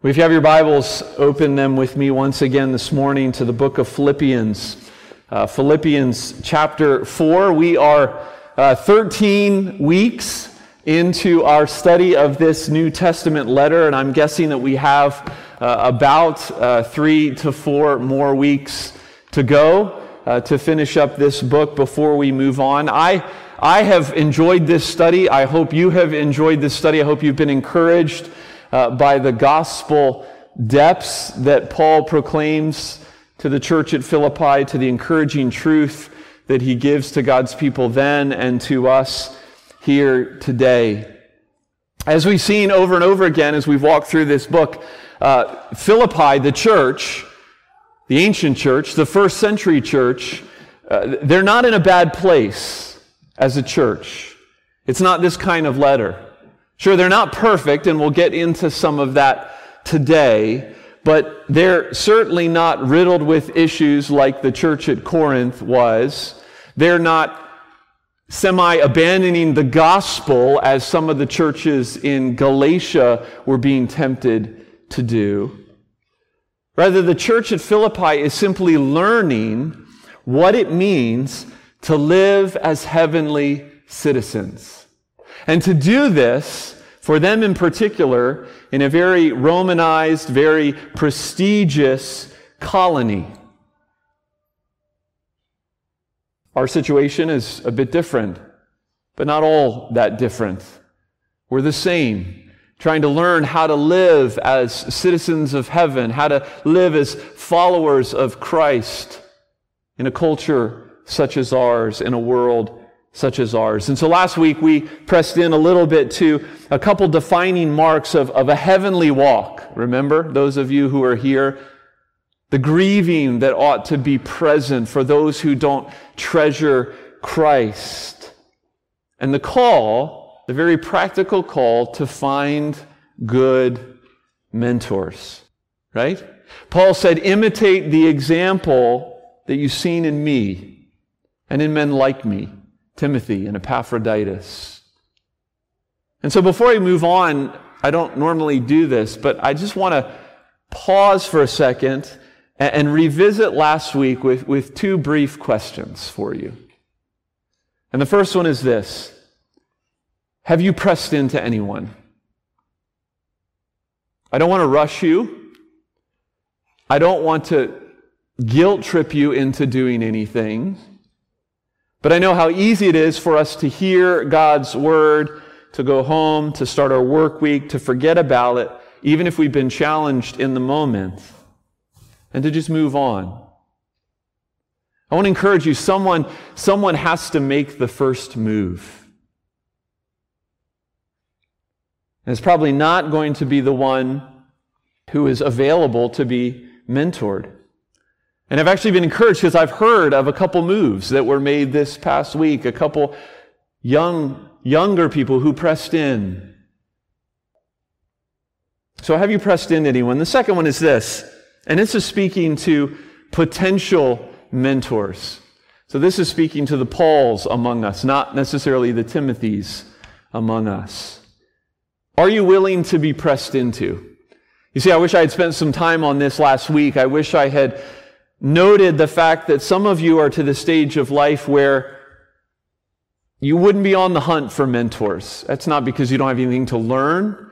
If you have your Bibles, open them with me once again this morning to the book of Philippians. Uh, Philippians chapter 4. We are uh, 13 weeks into our study of this New Testament letter, and I'm guessing that we have uh, about uh, three to four more weeks to go uh, to finish up this book before we move on. I, I have enjoyed this study. I hope you have enjoyed this study. I hope you've been encouraged uh, by the gospel depths that Paul proclaims to the church at Philippi, to the encouraging truth that he gives to God's people then and to us here today. As we've seen over and over again as we've walked through this book, uh, Philippi, the church, the ancient church, the first century church, uh, they're not in a bad place as a church. It's not this kind of letter. Sure, they're not perfect, and we'll get into some of that today, but they're certainly not riddled with issues like the church at Corinth was. They're not semi abandoning the gospel as some of the churches in Galatia were being tempted to do. Rather, the church at Philippi is simply learning what it means to live as heavenly citizens. And to do this, for them in particular, in a very Romanized, very prestigious colony. Our situation is a bit different, but not all that different. We're the same, trying to learn how to live as citizens of heaven, how to live as followers of Christ in a culture such as ours, in a world such as ours. And so last week we pressed in a little bit to a couple defining marks of, of a heavenly walk. Remember, those of you who are here, the grieving that ought to be present for those who don't treasure Christ. And the call, the very practical call to find good mentors, right? Paul said, imitate the example that you've seen in me and in men like me. Timothy and Epaphroditus. And so before we move on, I don't normally do this, but I just want to pause for a second and, and revisit last week with, with two brief questions for you. And the first one is this Have you pressed into anyone? I don't want to rush you. I don't want to guilt trip you into doing anything. But I know how easy it is for us to hear God's word, to go home, to start our work week, to forget about it, even if we've been challenged in the moment, and to just move on. I want to encourage you, someone, someone has to make the first move. And it's probably not going to be the one who is available to be mentored. And I've actually been encouraged because I've heard of a couple moves that were made this past week, a couple young, younger people who pressed in. So have you pressed in anyone? The second one is this, and this is speaking to potential mentors. So this is speaking to the Pauls among us, not necessarily the Timothys among us. Are you willing to be pressed into? You see, I wish I had spent some time on this last week. I wish I had noted the fact that some of you are to the stage of life where you wouldn't be on the hunt for mentors. That's not because you don't have anything to learn.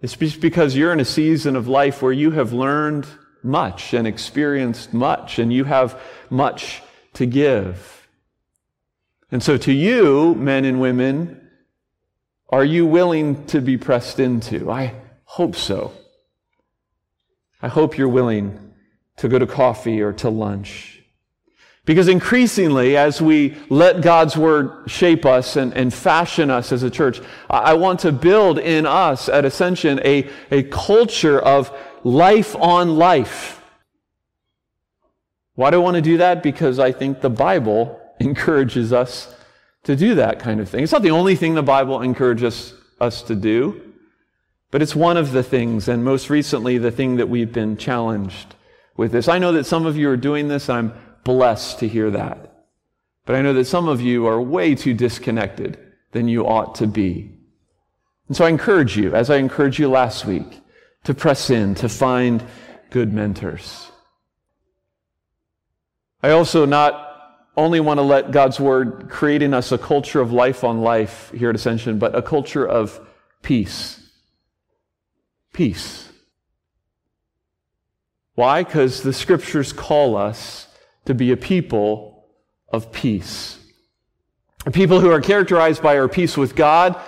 It's just because you're in a season of life where you have learned much and experienced much, and you have much to give. And so, to you, men and women, are you willing to be pressed into? I hope so. I hope you're willing to go to coffee or to lunch. Because increasingly, as we let God's word shape us and, and fashion us as a church, I want to build in us at Ascension a, a culture of life on life. Why do I want to do that? Because I think the Bible encourages us to do that kind of thing. It's not the only thing the Bible encourages us to do, but it's one of the things, and most recently, the thing that we've been challenged with this. I know that some of you are doing this, I'm blessed to hear that. But I know that some of you are way too disconnected than you ought to be. And so I encourage you, as I encouraged you last week, to press in, to find good mentors. I also not only want to let God's word create in us a culture of life on life here at Ascension, but a culture of peace. Peace. Why? Because the scriptures call us to be a people of peace. People who are characterized by our peace with God,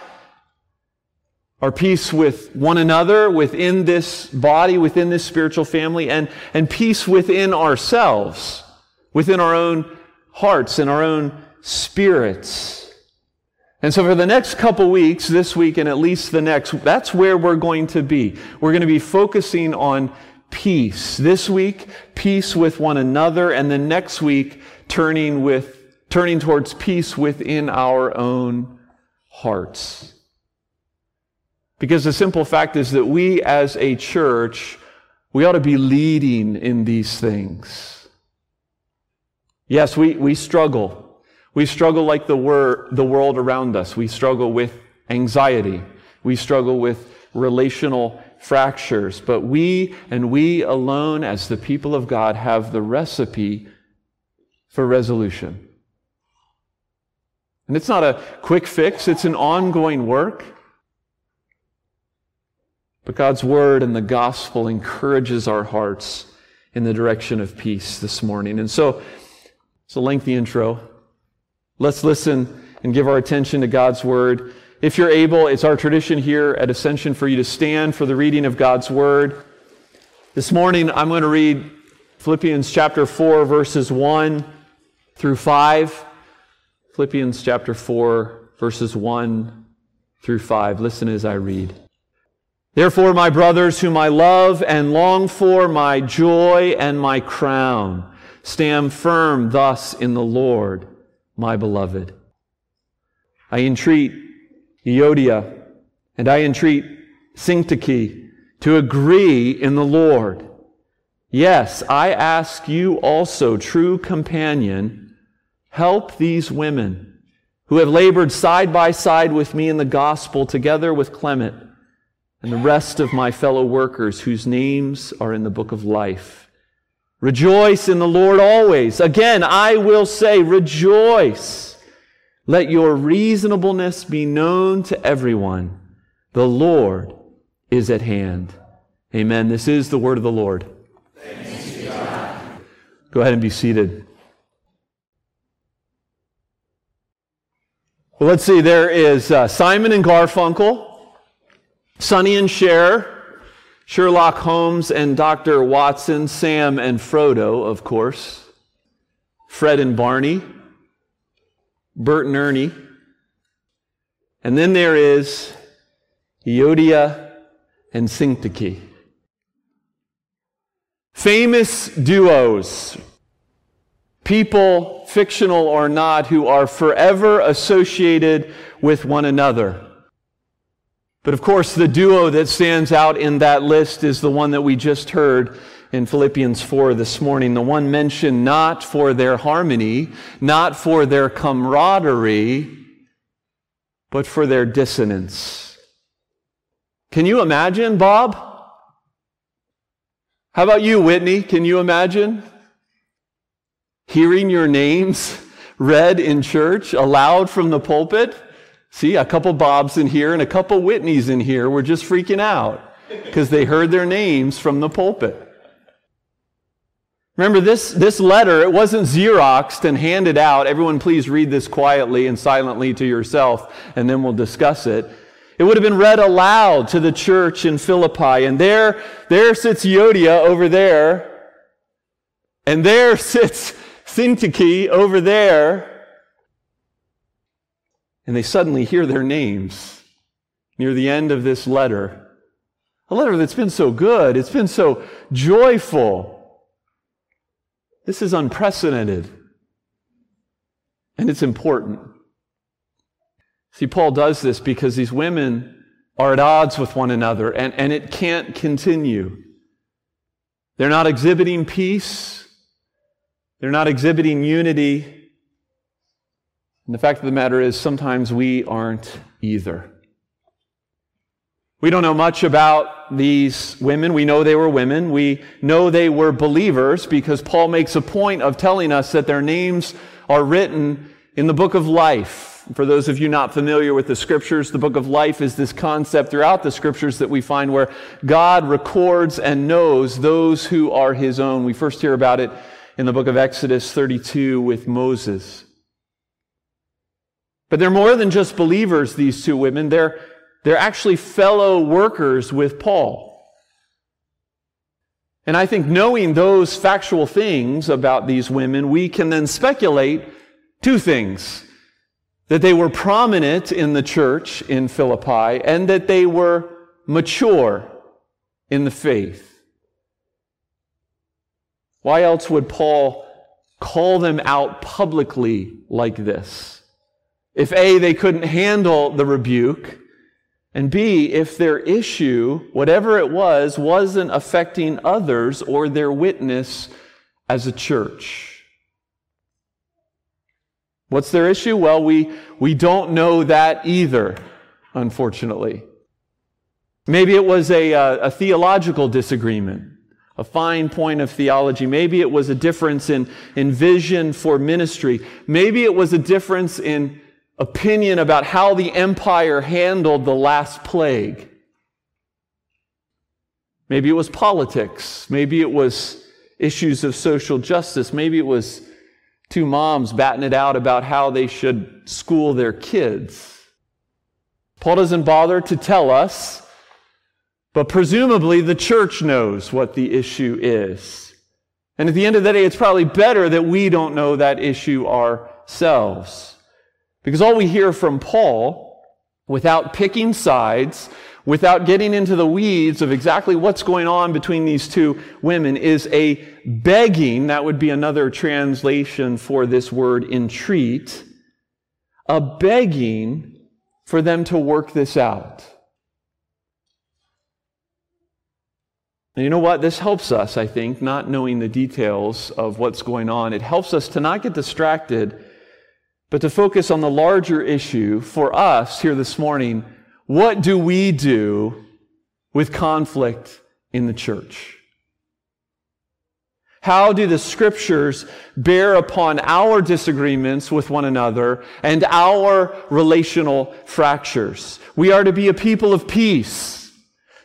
our peace with one another, within this body, within this spiritual family, and, and peace within ourselves, within our own hearts and our own spirits. And so, for the next couple weeks, this week and at least the next, that's where we're going to be. We're going to be focusing on peace. This week, peace with one another, and the next week, turning with turning towards peace within our own hearts. Because the simple fact is that we as a church, we ought to be leading in these things. Yes, we, we struggle. We struggle like the, wor- the world around us. We struggle with anxiety. We struggle with relational fractures. But we and we alone, as the people of God, have the recipe for resolution. And it's not a quick fix, it's an ongoing work. But God's word and the gospel encourages our hearts in the direction of peace this morning. And so, it's a lengthy intro. Let's listen and give our attention to God's word. If you're able, it's our tradition here at Ascension for you to stand for the reading of God's word. This morning, I'm going to read Philippians chapter 4, verses 1 through 5. Philippians chapter 4, verses 1 through 5. Listen as I read. Therefore, my brothers, whom I love and long for, my joy and my crown, stand firm thus in the Lord, my beloved. I entreat Euodia and I entreat Syntyche to agree in the Lord. Yes, I ask you also, true companion, Help these women who have labored side by side with me in the gospel together with Clement and the rest of my fellow workers whose names are in the book of life. Rejoice in the Lord always. Again, I will say, rejoice. Let your reasonableness be known to everyone. The Lord is at hand. Amen. This is the word of the Lord. Go ahead and be seated. Well, let's see. There is uh, Simon and Garfunkel, Sonny and Cher, Sherlock Holmes and Dr. Watson, Sam and Frodo, of course, Fred and Barney, Bert and Ernie. And then there is Euodia and Syntyche. Famous duos people, fictional or not, who are forever associated with one another. But of course, the duo that stands out in that list is the one that we just heard in Philippians 4 this morning, the one mentioned not for their harmony, not for their camaraderie, but for their dissonance. Can you imagine, Bob? How about you, Whitney? Can you imagine? hearing your names read in church aloud from the pulpit. See, a couple Bobs in here and a couple Whitneys in here were just freaking out because they heard their names from the pulpit. Remember, this, this letter, it wasn't Xeroxed and handed out. Everyone, please read this quietly and silently to yourself, and then we'll discuss it. It would have been read aloud to the church in Philippi. And there, there sits Euodia over there. And there sits Syntyche over there. And they suddenly hear their names near the end of this letter. A letter that's been so good, it's been so joyful. This is unprecedented. And it's important. See, Paul does this because these women are at odds with one another, and, and it can't continue. They're not exhibiting peace. They're not exhibiting unity. And the fact of the matter is, sometimes we aren't either. We don't know much about these women. We know they were women. We know they were believers because Paul makes a point of telling us that their names are written in the book of life. For those of you not familiar with the scriptures, the book of life is this concept throughout the scriptures that we find where God records and knows those who are his own. We first hear about it in the book of Exodus 32 with Moses. But they're more than just believers, these two women. They're, they're actually fellow workers with Paul. And I think knowing those factual things about these women, we can then speculate two things. That they were prominent in the church in Philippi and that they were mature in the faith. Why else would Paul call them out publicly like this? If A, they couldn't handle the rebuke, and B, if their issue, whatever it was, wasn't affecting others or their witness as a church. What's their issue? Well, we, we don't know that either, unfortunately. Maybe it was a, a, uh, a theological disagreement a fine point of theology. Maybe it was a difference in, in vision for ministry. Maybe it was a difference in opinion about how the empire handled the last plague. Maybe it was politics. Maybe it was issues of social justice. Maybe it was two moms batting it out about how they should school their kids. Paul doesn't bother to tell us, but presumably the church knows what the issue is. And at the end of the day, it's probably better that we don't know that issue ourselves. Because all we hear from Paul, without picking sides, without getting into the weeds of exactly what's going on between these two women, is a begging, that would be another translation for this word entreat, a begging for them to work this out. And you know what? This helps us, I think, not knowing the details of what's going on. It helps us to not get distracted but to focus on the larger issue for us here this morning what do we do with conflict in the church? How do the scriptures bear upon our disagreements with one another and our relational fractures? We are to be a people of peace.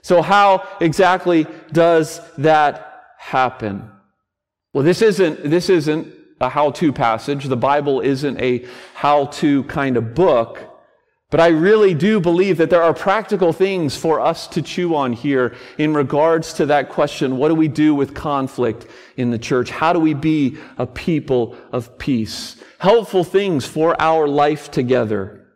So how exactly does that happen? Well, this isn't, this isn't a how to passage. The Bible isn't a how to kind of book. But I really do believe that there are practical things for us to chew on here in regards to that question what do we do with conflict in the church? How do we be a people of peace? Helpful things for our life together.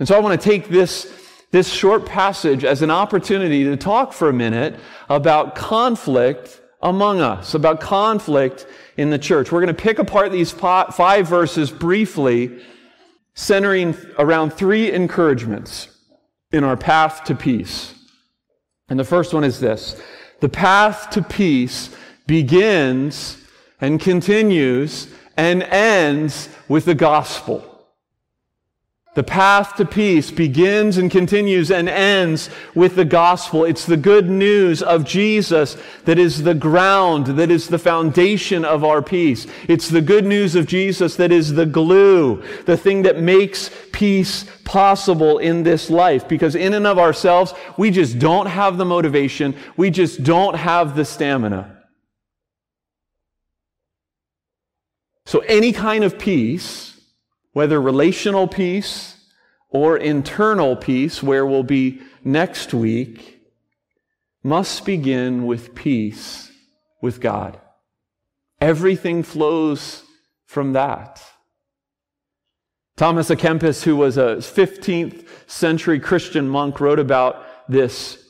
And so I want to take this, this short passage as an opportunity to talk for a minute about conflict among us, about conflict in the church. We're going to pick apart these five verses briefly, centering around three encouragements in our path to peace. And the first one is this the path to peace begins and continues and ends with the gospel. The path to peace begins and continues and ends with the gospel. It's the good news of Jesus that is the ground, that is the foundation of our peace. It's the good news of Jesus that is the glue, the thing that makes peace possible in this life. Because in and of ourselves, we just don't have the motivation. We just don't have the stamina. So any kind of peace whether relational peace or internal peace, where we'll be next week, must begin with peace with God. Everything flows from that. Thomas à Kempis, who was a 15th century Christian monk, wrote about this.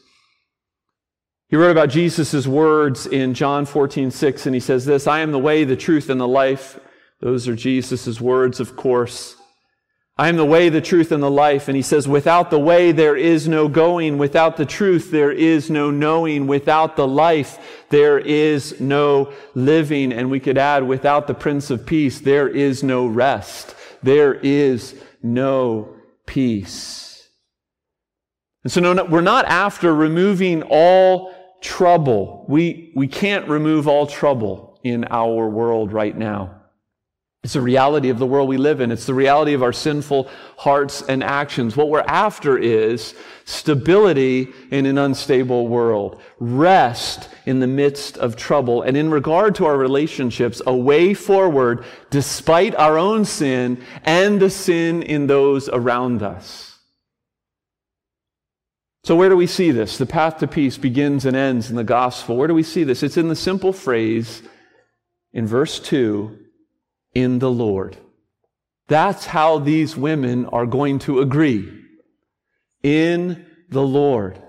He wrote about Jesus' words in John 14, 6, and he says this I am the way, the truth, and the life. Those are Jesus' words, of course. I am the way, the truth, and the life. And he says, without the way, there is no going. Without the truth, there is no knowing. Without the life, there is no living. And we could add, without the Prince of Peace, there is no rest. There is no peace. And so no, we're not after removing all trouble. We, we can't remove all trouble in our world right now. It's the reality of the world we live in. It's the reality of our sinful hearts and actions. What we're after is stability in an unstable world, rest in the midst of trouble, and in regard to our relationships, a way forward despite our own sin and the sin in those around us. So, where do we see this? The path to peace begins and ends in the gospel. Where do we see this? It's in the simple phrase in verse 2 in the Lord. That's how these women are going to agree. In the Lord.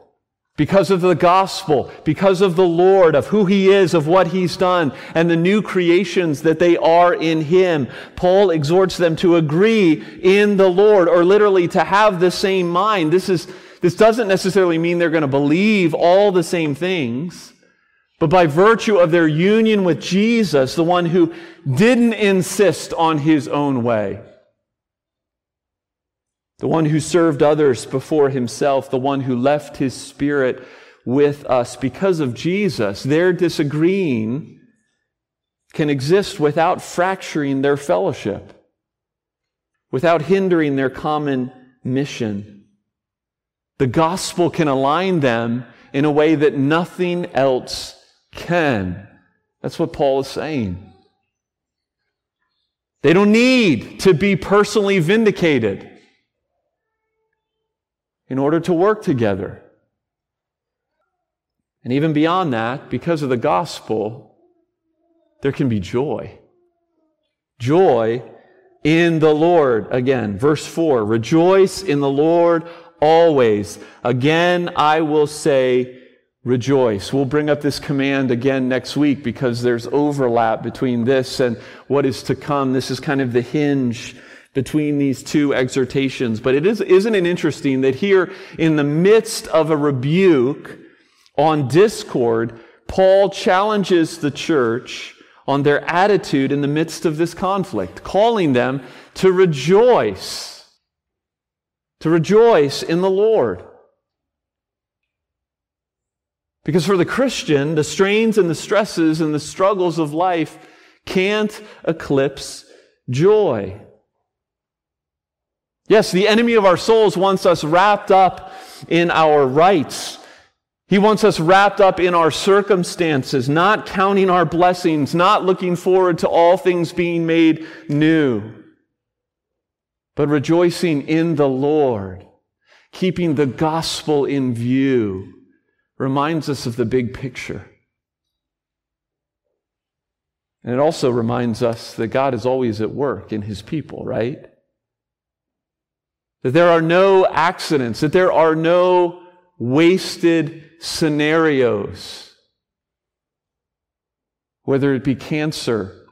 Because of the gospel, because of the Lord, of who He is, of what He's done, and the new creations that they are in Him, Paul exhorts them to agree in the Lord, or literally to have the same mind. This is, this doesn't necessarily mean they're going to believe all the same things. But by virtue of their union with Jesus, the one who didn't insist on his own way, the one who served others before himself, the one who left his spirit with us because of Jesus, their disagreeing can exist without fracturing their fellowship, without hindering their common mission. The gospel can align them in a way that nothing else can. That's what Paul is saying. They don't need to be personally vindicated in order to work together. And even beyond that, because of the gospel, there can be joy. Joy in the Lord. Again, verse 4 Rejoice in the Lord always. Again, I will say, rejoice. We'll bring up this command again next week because there's overlap between this and what is to come. This is kind of the hinge between these two exhortations. But it is, isn't it interesting that here in the midst of a rebuke on discord, Paul challenges the church on their attitude in the midst of this conflict, calling them to rejoice, to rejoice in the Lord. Because for the Christian, the strains and the stresses and the struggles of life can't eclipse joy. Yes, the enemy of our souls wants us wrapped up in our rights. He wants us wrapped up in our circumstances, not counting our blessings, not looking forward to all things being made new, but rejoicing in the Lord, keeping the gospel in view reminds us of the big picture. And it also reminds us that God is always at work in his people, right? That there are no accidents, that there are no wasted scenarios, whether it be cancer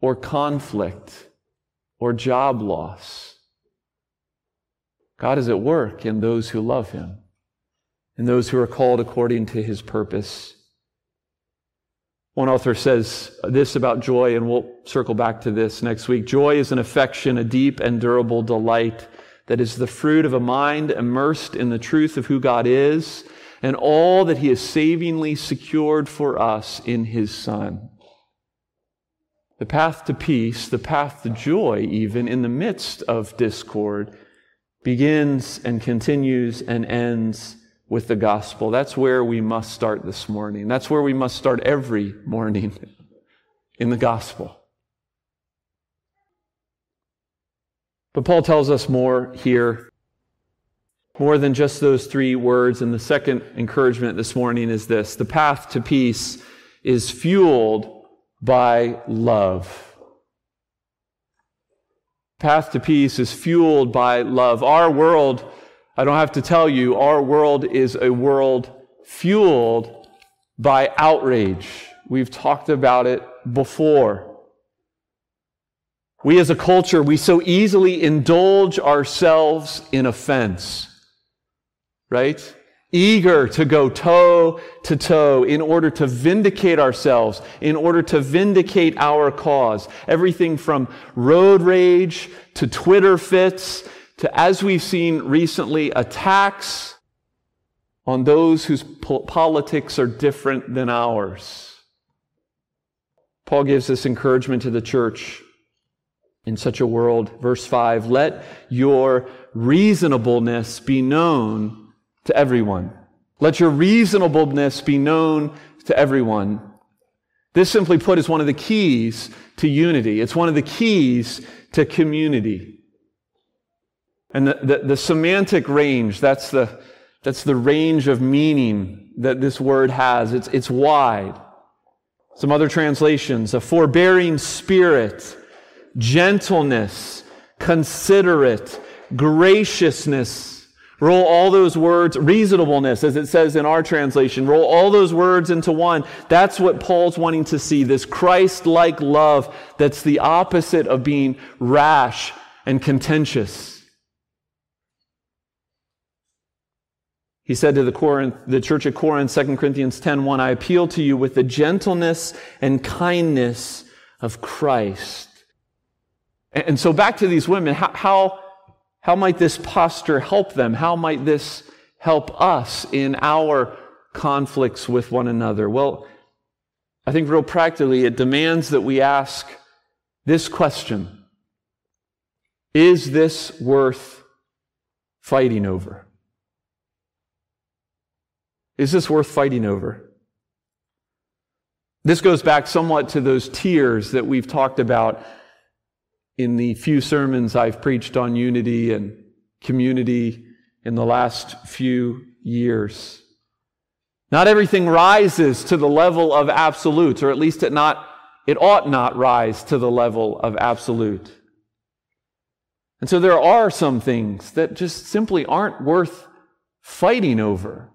or conflict or job loss. God is at work in those who love him and those who are called according to his purpose. One author says this about joy, and we'll circle back to this next week. Joy is an affection, a deep and durable delight that is the fruit of a mind immersed in the truth of who God is and all that he has savingly secured for us in his Son. The path to peace, the path to joy, even in the midst of discord, begins and continues and ends with the gospel. That's where we must start this morning. That's where we must start every morning in the gospel. But Paul tells us more here, more than just those three words. And the second encouragement this morning is this the path to peace is fueled by love. Path to peace is fueled by love. Our world I don't have to tell you, our world is a world fueled by outrage. We've talked about it before. We as a culture, we so easily indulge ourselves in offense, right? Eager to go toe to toe in order to vindicate ourselves, in order to vindicate our cause. Everything from road rage to Twitter fits to, as we've seen recently, attacks on those whose po- politics are different than ours. Paul gives this encouragement to the church in such a world. Verse 5 Let your reasonableness be known to everyone. Let your reasonableness be known to everyone. This, simply put, is one of the keys to unity. It's one of the keys to community. And the, the, the, semantic range, that's the, that's the range of meaning that this word has. It's, it's wide. Some other translations, a forbearing spirit, gentleness, considerate, graciousness, Roll all those words, reasonableness, as it says in our translation, roll all those words into one. That's what Paul's wanting to see this Christ like love that's the opposite of being rash and contentious. He said to the, Corinth, the church at Corinth, 2 Corinthians 10 1, I appeal to you with the gentleness and kindness of Christ. And so back to these women, how, how how might this posture help them? How might this help us in our conflicts with one another? Well, I think real practically, it demands that we ask this question Is this worth fighting over? Is this worth fighting over? This goes back somewhat to those tiers that we've talked about in the few sermons I've preached on unity and community in the last few years. Not everything rises to the level of absolutes, or at least it not it ought not rise to the level of absolute. And so there are some things that just simply aren't worth fighting over.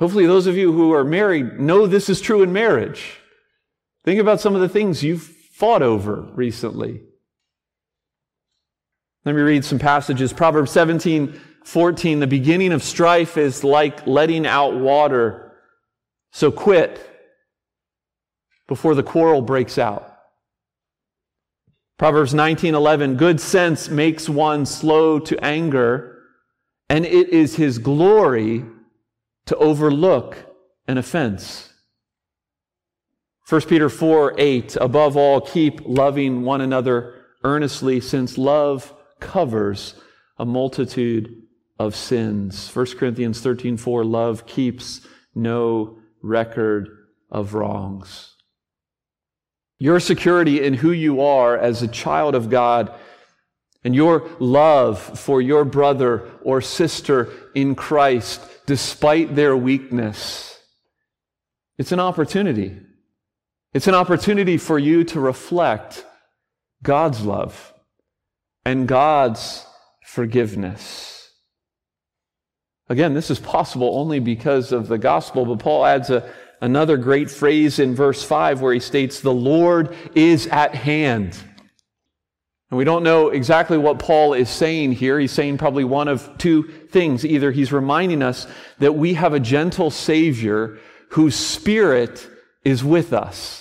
Hopefully, those of you who are married know this is true in marriage. Think about some of the things you've fought over recently. Let me read some passages. Proverbs 17, 14. The beginning of strife is like letting out water. So quit before the quarrel breaks out. Proverbs 19:11 Good sense makes one slow to anger, and it is his glory to overlook an offense. 1 Peter 4 8, above all, keep loving one another earnestly, since love covers a multitude of sins. 1 Corinthians 13 4, love keeps no record of wrongs. Your security in who you are as a child of God and your love for your brother or sister in Christ, despite their weakness, it's an opportunity. It's an opportunity for you to reflect God's love and God's forgiveness. Again, this is possible only because of the gospel, but Paul adds a, another great phrase in verse 5 where he states, The Lord is at hand. And we don't know exactly what Paul is saying here. He's saying probably one of two things. Either he's reminding us that we have a gentle Savior whose spirit is with us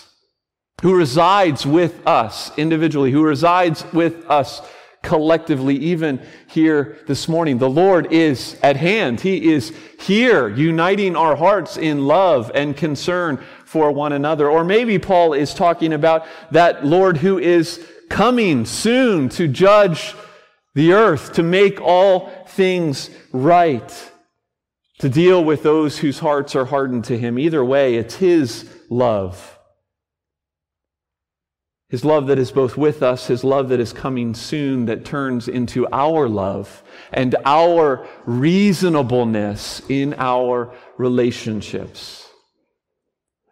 who resides with us individually, who resides with us collectively, even here this morning. The Lord is at hand. He is here, uniting our hearts in love and concern for one another. Or maybe Paul is talking about that Lord who is coming soon to judge the earth, to make all things right, to deal with those whose hearts are hardened to him. Either way, it's his love his love that is both with us, His love that is coming soon, that turns into our love and our reasonableness in our relationships.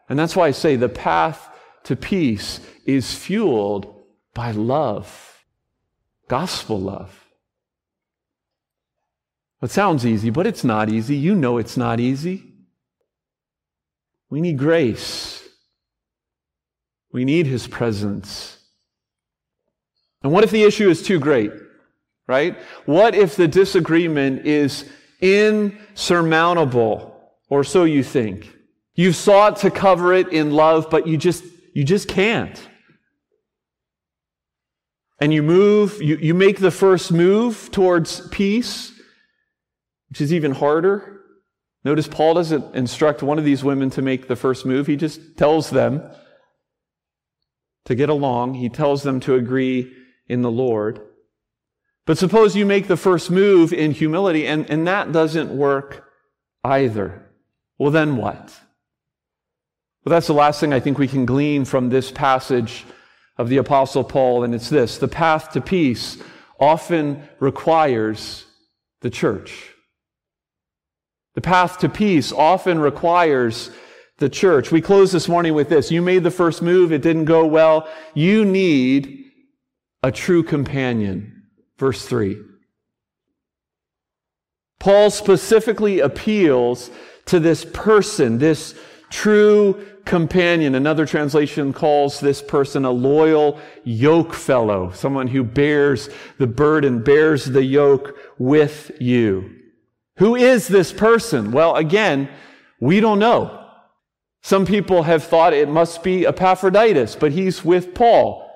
And that's why I say the path to peace is fueled by love, gospel love. It sounds easy, but it's not easy. You know it's not easy. We need grace. We need his presence. And what if the issue is too great? Right? What if the disagreement is insurmountable, or so you think? You've sought to cover it in love, but you just, you just can't. And you move, you, you make the first move towards peace, which is even harder. Notice Paul doesn't instruct one of these women to make the first move. He just tells them to get along. He tells them to agree in the Lord. But suppose you make the first move in humility and, and that doesn't work either. Well, then what? Well, that's the last thing I think we can glean from this passage of the Apostle Paul, and it's this the path to peace often requires the church. The path to peace often requires the church. We close this morning with this. You made the first move, it didn't go well. You need a true companion. Verse 3. Paul specifically appeals to this person, this true companion. Another translation calls this person a loyal yoke fellow, someone who bears the burden, bears the yoke with you. Who is this person? Well, again, we don't know. Some people have thought it must be Epaphroditus, but he's with Paul.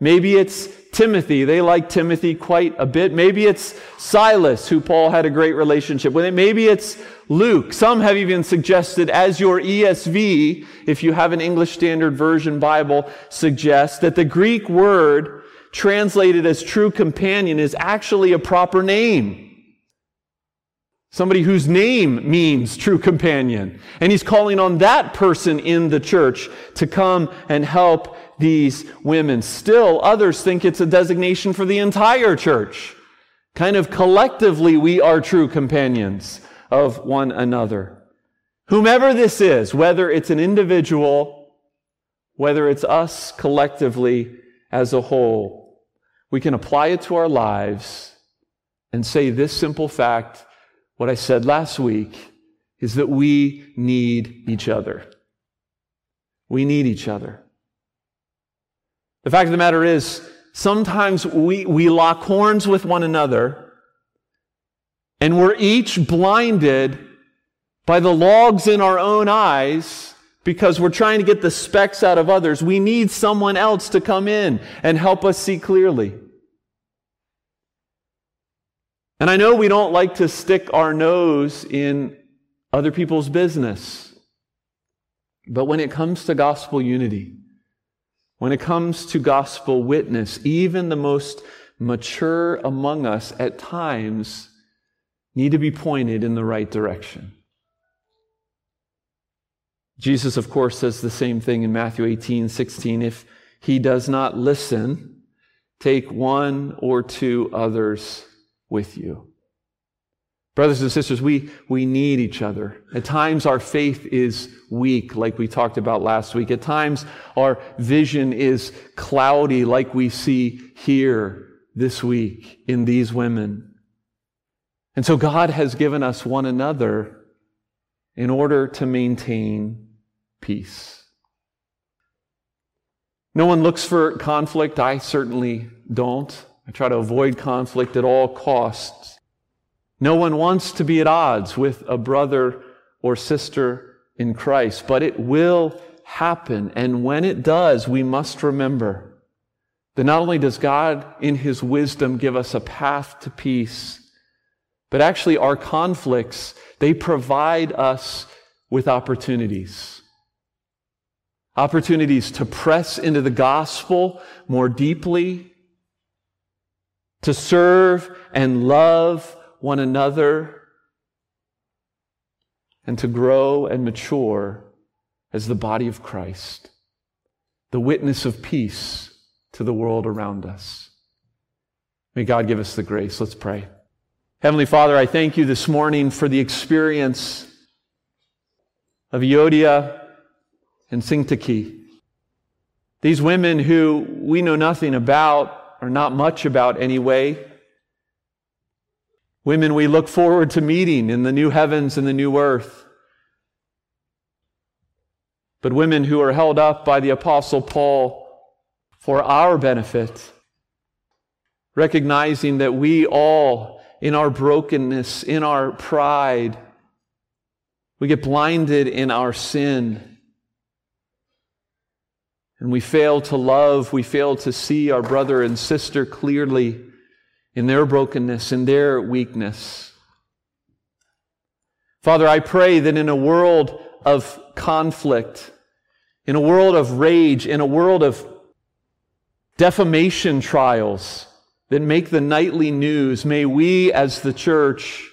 Maybe it's Timothy. They like Timothy quite a bit. Maybe it's Silas, who Paul had a great relationship with. Maybe it's Luke. Some have even suggested, as your ESV, if you have an English Standard Version Bible, suggests that the Greek word translated as true companion is actually a proper name. Somebody whose name means true companion. And he's calling on that person in the church to come and help these women. Still, others think it's a designation for the entire church. Kind of collectively, we are true companions of one another. Whomever this is, whether it's an individual, whether it's us collectively as a whole, we can apply it to our lives and say this simple fact what I said last week is that we need each other. We need each other. The fact of the matter is, sometimes we, we lock horns with one another and we're each blinded by the logs in our own eyes because we're trying to get the specks out of others. We need someone else to come in and help us see clearly. And I know we don't like to stick our nose in other people's business. But when it comes to gospel unity, when it comes to gospel witness, even the most mature among us at times need to be pointed in the right direction. Jesus, of course, says the same thing in Matthew 18, 16. If he does not listen, take one or two others with you. Brothers and sisters, we, we need each other. At times our faith is weak, like we talked about last week. At times our vision is cloudy, like we see here this week in these women. And so God has given us one another in order to maintain peace. No one looks for conflict. I certainly don't. I try to avoid conflict at all costs. No one wants to be at odds with a brother or sister in Christ, but it will happen. And when it does, we must remember that not only does God, in His wisdom, give us a path to peace, but actually our conflicts, they provide us with opportunities. Opportunities to press into the gospel more deeply, to serve and love one another, and to grow and mature as the body of Christ, the witness of peace to the world around us. May God give us the grace. Let's pray. Heavenly Father, I thank you this morning for the experience of Euodia and Syntyche. These women who we know nothing about, or not much about anyway. Women we look forward to meeting in the new heavens and the new earth. But women who are held up by the Apostle Paul for our benefit, recognizing that we all, in our brokenness, in our pride, we get blinded in our sin and we fail to love, we fail to see our brother and sister clearly in their brokenness, in their weakness. Father, I pray that in a world of conflict, in a world of rage, in a world of defamation trials that make the nightly news, may we as the church,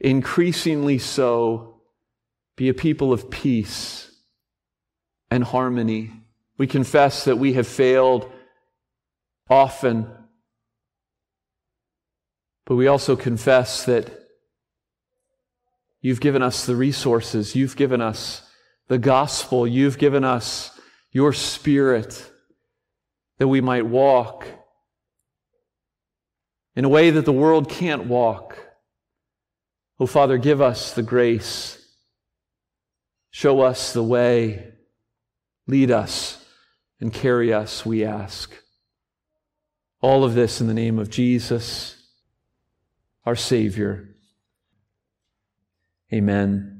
increasingly so, be a people of peace and harmony. We confess that we have failed often, but we also confess that you've given us the resources, you've given us the gospel, you've given us your spirit that we might walk in a way that the world can't walk. Oh, Father, give us the grace. Show us the way. Lead us and carry us, we ask. All of this in the name of Jesus, our Savior. Amen.